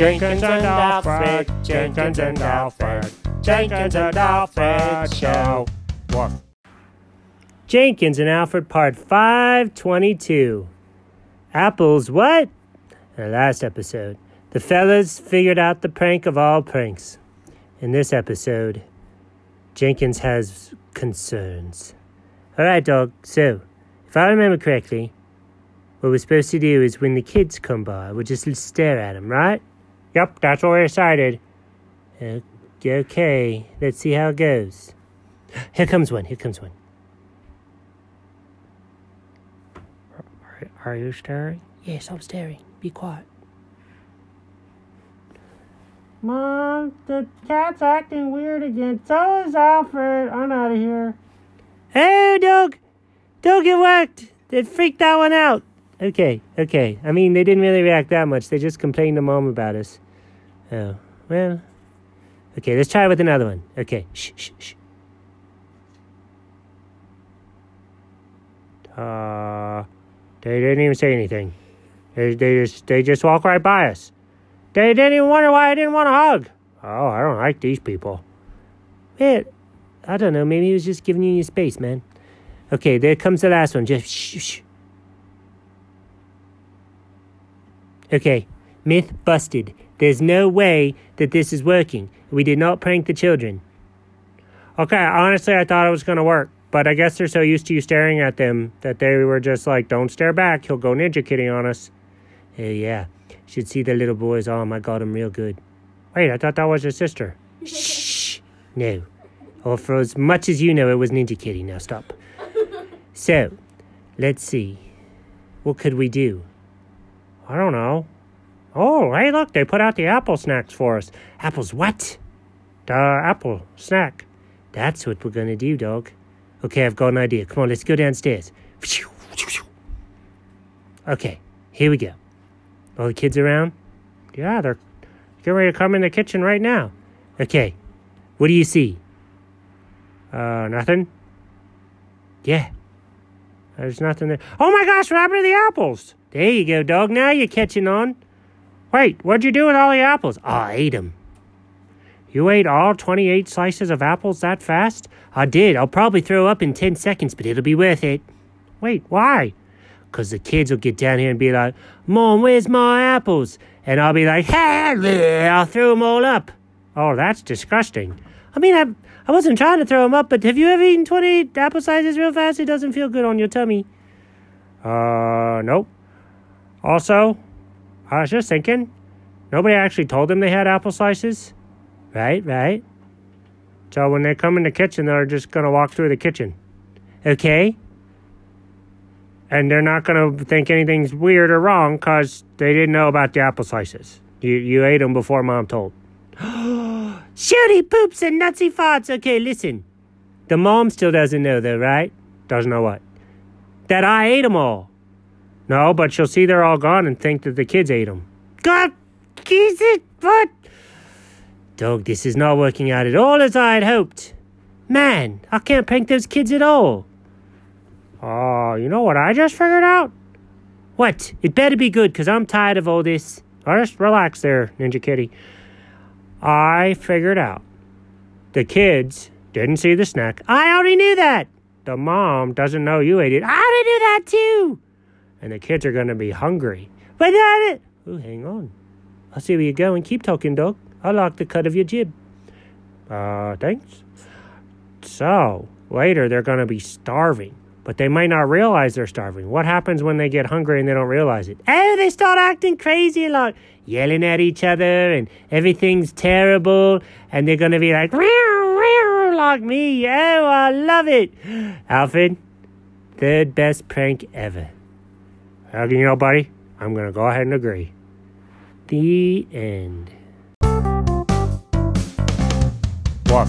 Jenkins and Alfred, Jenkins and Alfred, Jenkins and Alfred Show. What? Jenkins and Alfred, part 522. Apples, what? In the last episode, the fellas figured out the prank of all pranks. In this episode, Jenkins has concerns. All right, dog. So, if I remember correctly, what we're supposed to do is when the kids come by, we'll just stare at them, right? Yep, that's what we decided. Okay, let's see how it goes. Here comes one. Here comes one. Are you staring? Yes, I'm staring. Be quiet. Mom, the cat's acting weird again. So is Alfred. I'm out of here. Hey, dog! Dog, it worked! It freaked that one out. Okay, okay. I mean, they didn't really react that much. They just complained to mom about us. Oh, well. Okay, let's try with another one. Okay, shh, shh, shh. Uh, they didn't even say anything. They, they just they just walk right by us. They didn't even wonder why I didn't want a hug. Oh, I don't like these people. Yeah, I don't know. Maybe he was just giving you your space, man. Okay, there comes the last one. Just shh, shh. Okay, myth busted. There's no way that this is working. We did not prank the children. Okay, honestly, I thought it was gonna work, but I guess they're so used to you staring at them that they were just like, "Don't stare back. He'll go ninja kitty on us." Oh yeah, should see the little boy's oh, arm. I got him real good. Wait, I thought that was his sister. Shh. No. Or for as much as you know, it was Ninja Kitty. Now stop. So, let's see. What could we do? I don't know. Oh, hey, look, they put out the apple snacks for us. Apples what? The apple snack. That's what we're gonna do, dog. Okay, I've got an idea. Come on, let's go downstairs. Okay, here we go. All the kids around? Yeah, they're getting ready to come in the kitchen right now. Okay, what do you see? Uh, nothing. Yeah, There's nothing there. Oh my gosh, to the apples? there you go, dog. Now you're catching on. Wait, what'd you do with all the apples? Oh, I ate them. You ate all 28 slices of apples that fast? I did. I'll probably throw up in 10 seconds, but it'll be worth it. Wait, why? Because the kids will get down here and be like, Mom, where's my apples? And I'll be like, hey, I'll throw them all up. Oh, that's disgusting. I mean, I, I wasn't trying to throw them up, but have you ever eaten 20 apple slices real fast? It doesn't feel good on your tummy. Uh, nope. Also, I was just thinking, nobody actually told them they had apple slices. Right, right. So when they come in the kitchen, they're just going to walk through the kitchen. Okay. And they're not going to think anything's weird or wrong because they didn't know about the apple slices. You, you ate them before mom told. Shooty poops and nutsy farts. Okay, listen. The mom still doesn't know, though, right? Doesn't know what? That I ate them all. No, but she'll see they're all gone and think that the kids ate them. God, it, what? Dog, this is not working out at all as I had hoped. Man, I can't prank those kids at all. Oh, you know what I just figured out? What? It better be good, because I'm tired of all this. Oh, just relax there, Ninja Kitty. I figured out. The kids didn't see the snack. I already knew that. The mom doesn't know you ate it. I already knew that too. And the kids are going to be hungry. But that it. Oh, hang on. I'll see where you're going. Keep talking, dog. I like the cut of your jib. Uh, thanks. So, later they're going to be starving, but they might not realize they're starving. What happens when they get hungry and they don't realize it? Oh, they start acting crazy, like yelling at each other, and everything's terrible, and they're going to be like, meow, meow, like me. Oh, I love it. Alfred, third best prank ever. Well, you know, buddy, I'm going to go ahead and agree. The end. What?